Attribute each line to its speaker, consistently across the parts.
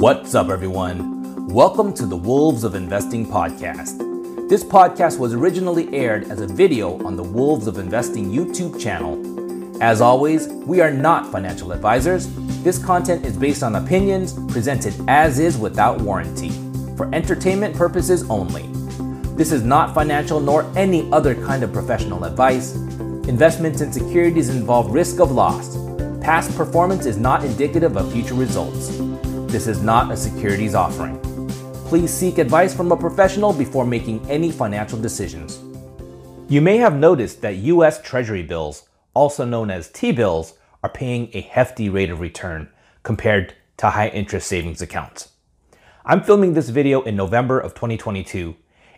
Speaker 1: What's up, everyone? Welcome to the Wolves of Investing podcast. This podcast was originally aired as a video on the Wolves of Investing YouTube channel. As always, we are not financial advisors. This content is based on opinions presented as is without warranty, for entertainment purposes only. This is not financial nor any other kind of professional advice. Investments in securities involve risk of loss. Past performance is not indicative of future results. This is not a securities offering. Please seek advice from a professional before making any financial decisions. You may have noticed that US Treasury bills, also known as T bills, are paying a hefty rate of return compared to high interest savings accounts. I'm filming this video in November of 2022,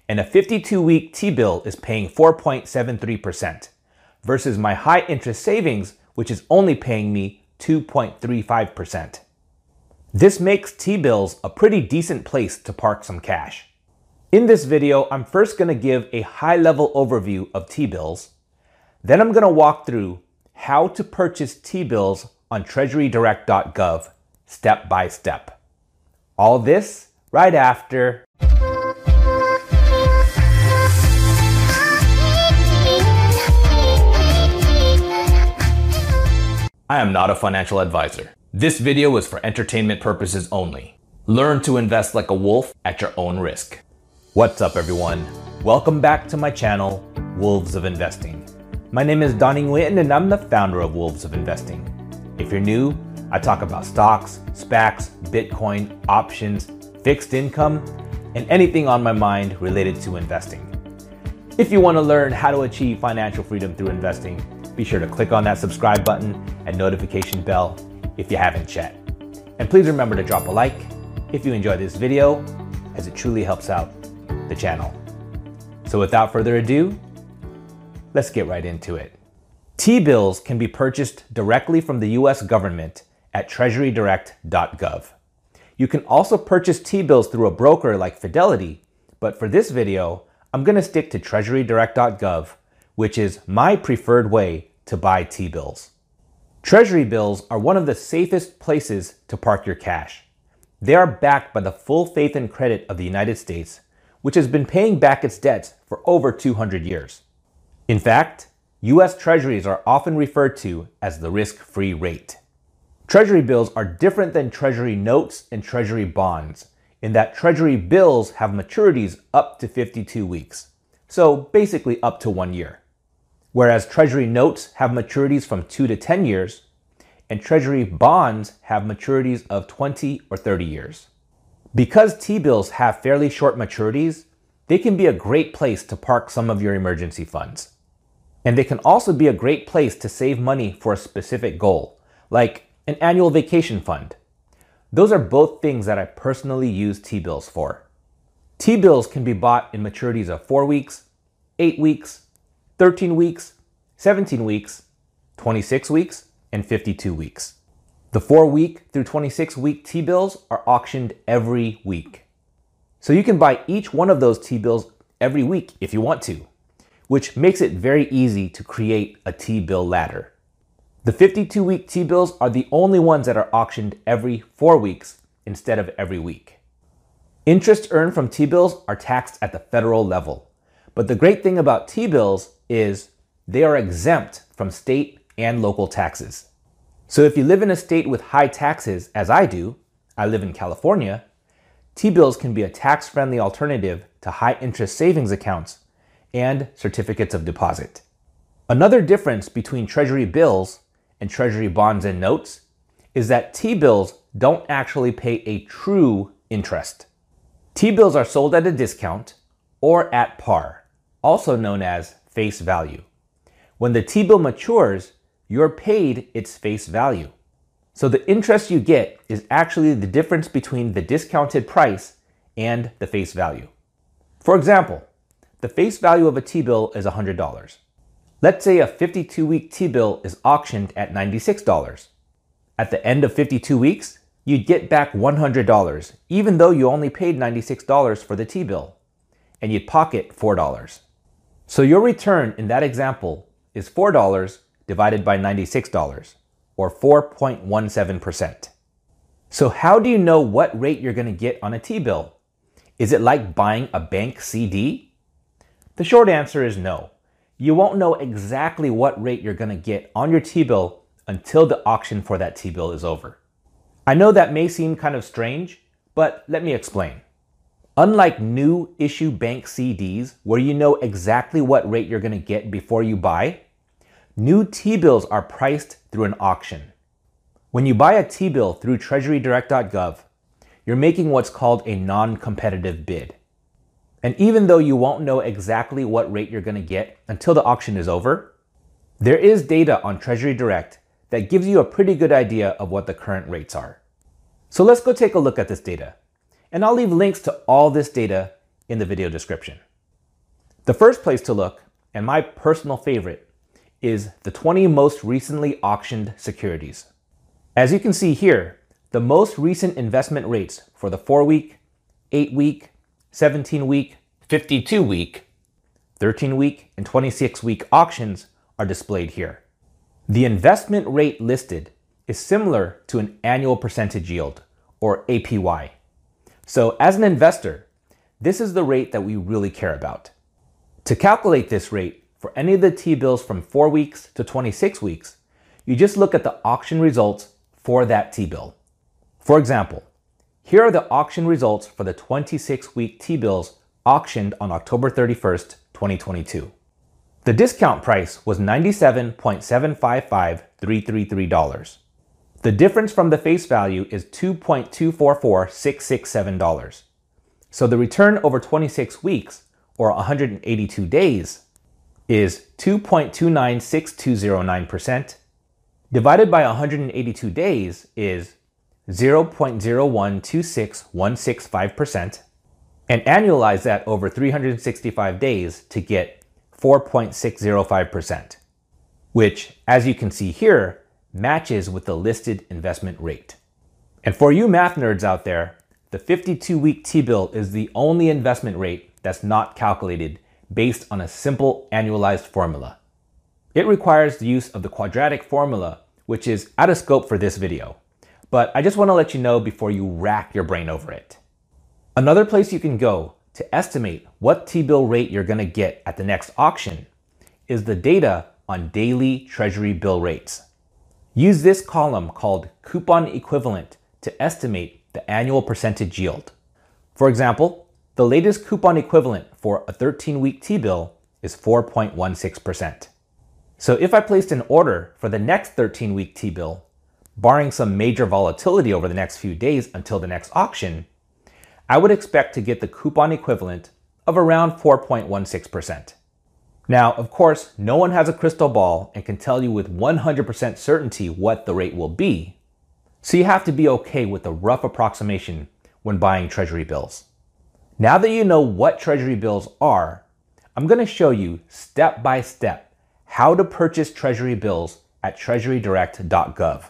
Speaker 1: and a 52 week T bill is paying 4.73% versus my high interest savings, which is only paying me 2.35%. This makes T-bills a pretty decent place to park some cash. In this video, I'm first going to give a high-level overview of T-bills. Then I'm going to walk through how to purchase T-bills on treasurydirect.gov step by step. All this right after I am not a financial advisor. This video is for entertainment purposes only. Learn to invest like a wolf at your own risk. What's up, everyone? Welcome back to my channel, Wolves of Investing. My name is Donnie Nguyen, and I'm the founder of Wolves of Investing. If you're new, I talk about stocks, SPACs, Bitcoin, options, fixed income, and anything on my mind related to investing. If you want to learn how to achieve financial freedom through investing, be sure to click on that subscribe button and notification bell if you haven't yet. And please remember to drop a like if you enjoy this video, as it truly helps out the channel. So without further ado, let's get right into it. T-bills can be purchased directly from the US government at treasurydirect.gov. You can also purchase T-bills through a broker like Fidelity, but for this video, I'm going to stick to treasurydirect.gov, which is my preferred way to buy T-bills. Treasury bills are one of the safest places to park your cash. They are backed by the full faith and credit of the United States, which has been paying back its debts for over 200 years. In fact, U.S. Treasuries are often referred to as the risk free rate. Treasury bills are different than Treasury notes and Treasury bonds in that Treasury bills have maturities up to 52 weeks, so basically up to one year whereas Treasury notes have maturities from 2 to 10 years, and Treasury bonds have maturities of 20 or 30 years. Because T bills have fairly short maturities, they can be a great place to park some of your emergency funds. And they can also be a great place to save money for a specific goal, like an annual vacation fund. Those are both things that I personally use T bills for. T bills can be bought in maturities of 4 weeks, 8 weeks, 13 weeks, 17 weeks, 26 weeks, and 52 weeks. The 4 week through 26 week T bills are auctioned every week. So you can buy each one of those T bills every week if you want to, which makes it very easy to create a T bill ladder. The 52 week T bills are the only ones that are auctioned every 4 weeks instead of every week. Interest earned from T bills are taxed at the federal level. But the great thing about T bills is they are exempt from state and local taxes. So if you live in a state with high taxes, as I do, I live in California, T bills can be a tax friendly alternative to high interest savings accounts and certificates of deposit. Another difference between Treasury bills and Treasury bonds and notes is that T bills don't actually pay a true interest. T bills are sold at a discount or at par, also known as face value. When the T bill matures, you're paid its face value. So the interest you get is actually the difference between the discounted price and the face value. For example, the face value of a T bill is $100. Let's say a 52 week T bill is auctioned at $96. At the end of 52 weeks, you'd get back $100, even though you only paid $96 for the T bill, and you'd pocket $4. So your return in that example is $4 divided by $96, or 4.17%. So, how do you know what rate you're going to get on a T bill? Is it like buying a bank CD? The short answer is no. You won't know exactly what rate you're going to get on your T bill until the auction for that T bill is over. I know that may seem kind of strange, but let me explain. Unlike new issue bank CDs, where you know exactly what rate you're going to get before you buy, new T bills are priced through an auction. When you buy a T bill through TreasuryDirect.gov, you're making what's called a non competitive bid. And even though you won't know exactly what rate you're going to get until the auction is over, there is data on Treasury Direct that gives you a pretty good idea of what the current rates are. So let's go take a look at this data. And I'll leave links to all this data in the video description. The first place to look, and my personal favorite, is the 20 most recently auctioned securities. As you can see here, the most recent investment rates for the 4 week, 8 week, 17 week, 52 week, 13 week, and 26 week auctions are displayed here. The investment rate listed is similar to an annual percentage yield, or APY. So, as an investor, this is the rate that we really care about. To calculate this rate for any of the T bills from 4 weeks to 26 weeks, you just look at the auction results for that T bill. For example, here are the auction results for the 26 week T bills auctioned on October 31st, 2022. The discount price was $97.755333. The difference from the face value is $2.244667. So the return over 26 weeks, or 182 days, is 2.296209%, divided by 182 days is 0.0126165%, and annualize that over 365 days to get 4.605%, which, as you can see here, matches with the listed investment rate. And for you math nerds out there, the 52 week T bill is the only investment rate that's not calculated based on a simple annualized formula. It requires the use of the quadratic formula, which is out of scope for this video. But I just want to let you know before you rack your brain over it. Another place you can go to estimate what T-bill rate you're going to get at the next auction is the data on daily treasury bill rates. Use this column called coupon equivalent to estimate the annual percentage yield. For example, the latest coupon equivalent for a 13 week T bill is 4.16%. So if I placed an order for the next 13 week T bill, barring some major volatility over the next few days until the next auction, I would expect to get the coupon equivalent of around 4.16%. Now, of course, no one has a crystal ball and can tell you with 100% certainty what the rate will be, so you have to be okay with a rough approximation when buying treasury bills. Now that you know what treasury bills are, I'm going to show you step by step how to purchase treasury bills at treasurydirect.gov.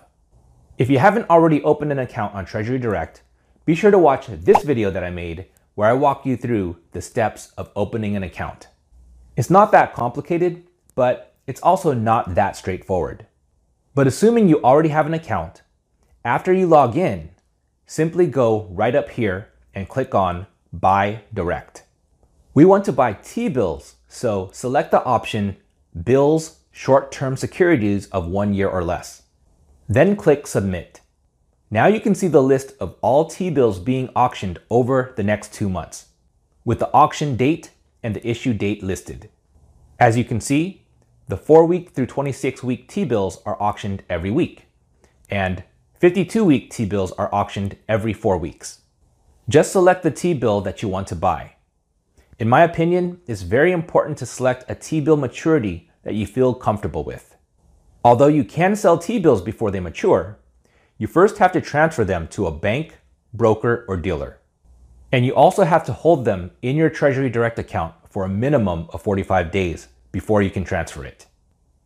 Speaker 1: If you haven't already opened an account on Treasury Direct, be sure to watch this video that I made where I walk you through the steps of opening an account. It's not that complicated, but it's also not that straightforward. But assuming you already have an account, after you log in, simply go right up here and click on Buy Direct. We want to buy T bills, so select the option bills short term securities of one year or less. Then click Submit. Now you can see the list of all T bills being auctioned over the next two months, with the auction date and the issue date listed. As you can see, the 4 week through 26 week T bills are auctioned every week, and 52 week T bills are auctioned every 4 weeks. Just select the T bill that you want to buy. In my opinion, it's very important to select a T-bill maturity that you feel comfortable with. Although you can sell T-bills before they mature, you first have to transfer them to a bank, broker, or dealer. And you also have to hold them in your Treasury Direct account for a minimum of 45 days before you can transfer it.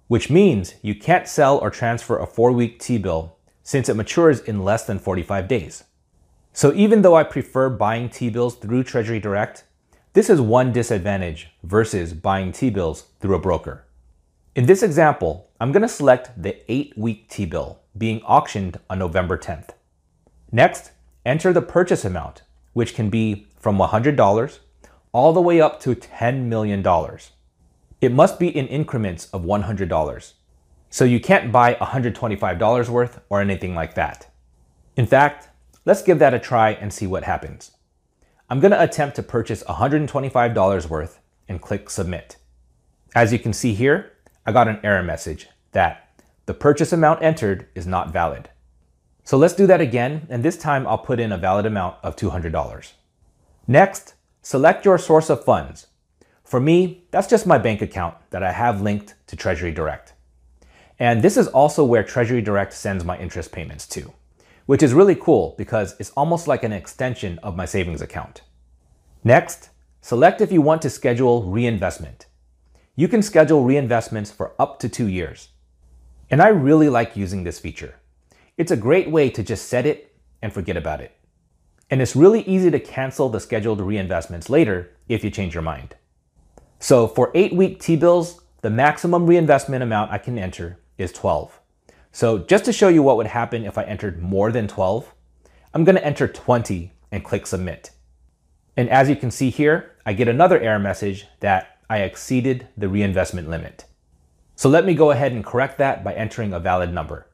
Speaker 1: Which means you can't sell or transfer a four week T bill since it matures in less than 45 days. So even though I prefer buying T bills through Treasury Direct, this is one disadvantage versus buying T-bills through a broker. In this example, I'm going to select the 8-week T-bill being auctioned on November 10th. Next, enter the purchase amount, which can be from $100 all the way up to $10 million. It must be in increments of $100. So you can't buy $125 worth or anything like that. In fact, let's give that a try and see what happens. I'm going to attempt to purchase $125 worth and click submit. As you can see here, I got an error message that the purchase amount entered is not valid. So let's do that again, and this time I'll put in a valid amount of $200. Next, select your source of funds. For me, that's just my bank account that I have linked to Treasury Direct. And this is also where Treasury Direct sends my interest payments to, which is really cool because it's almost like an extension of my savings account. Next, select if you want to schedule reinvestment. You can schedule reinvestments for up to two years. And I really like using this feature. It's a great way to just set it and forget about it. And it's really easy to cancel the scheduled reinvestments later if you change your mind. So for eight week T bills, the maximum reinvestment amount I can enter is 12. So just to show you what would happen if I entered more than 12, I'm to enter 20 and click submit. And as you can see here, I get another error message that I exceeded the reinvestment limit. So let me go ahead and correct that by entering a valid number.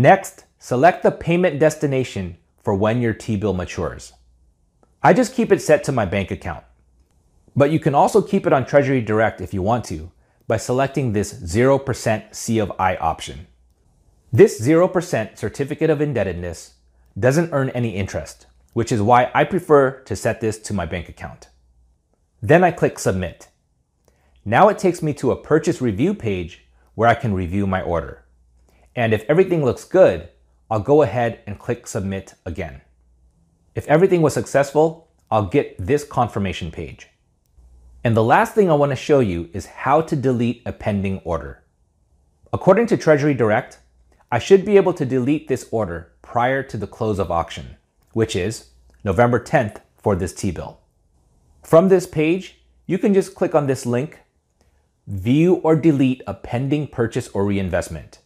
Speaker 1: Next, select the payment destination for when your T-bill matures. I just keep it set to my bank account. But you can also keep it on Treasury Direct if you want to by selecting this 0% C of I option. This 0% certificate of indebtedness doesn't earn any interest, which is why I prefer to set this to my bank account. Then I click submit. Now it takes me to a purchase review page where I can review my order. And if everything looks good, I'll go ahead and click submit again. If everything was successful, I'll get this confirmation page. And the last thing I want to show you is how to delete a pending order. According to Treasury Direct, I should be able to delete this order prior to the close of auction, which is November 10th for this T-bill. From this page, you can just click on this link, view or delete a pending purchase or reinvestment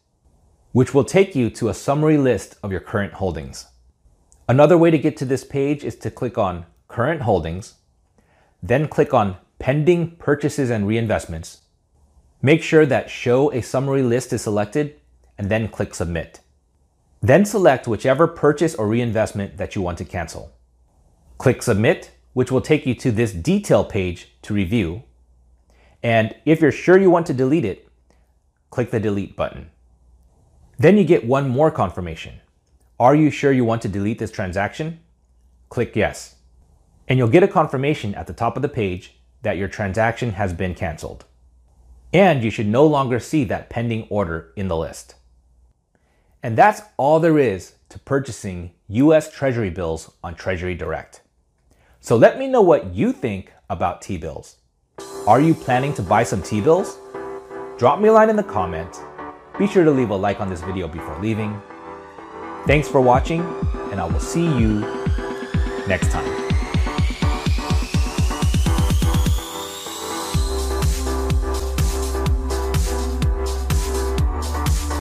Speaker 1: which will take you to a summary list of your current holdings. Another way to get to this page is to click on Current Holdings, then click on Pending Purchases and Reinvestments. Make sure that Show a Summary List is selected, and then click Submit. Then select whichever purchase or reinvestment that you want to cancel. Click Submit, which will take you to this detail page to review. And if you're sure you want to delete it, click the Delete button. Then you get one more confirmation. Are you sure you want to delete this transaction? Click yes. And you'll get a confirmation at the top of the page that your transaction has been canceled. And you should no longer see that pending order in the list. And that's all there is to purchasing US Treasury bills on Treasury Direct. So let me know what you think about T bills. Are you planning to buy some T bills? Drop me a line in the comments be sure to leave a like on this video before leaving. Thanks for watching, and I will see you next time.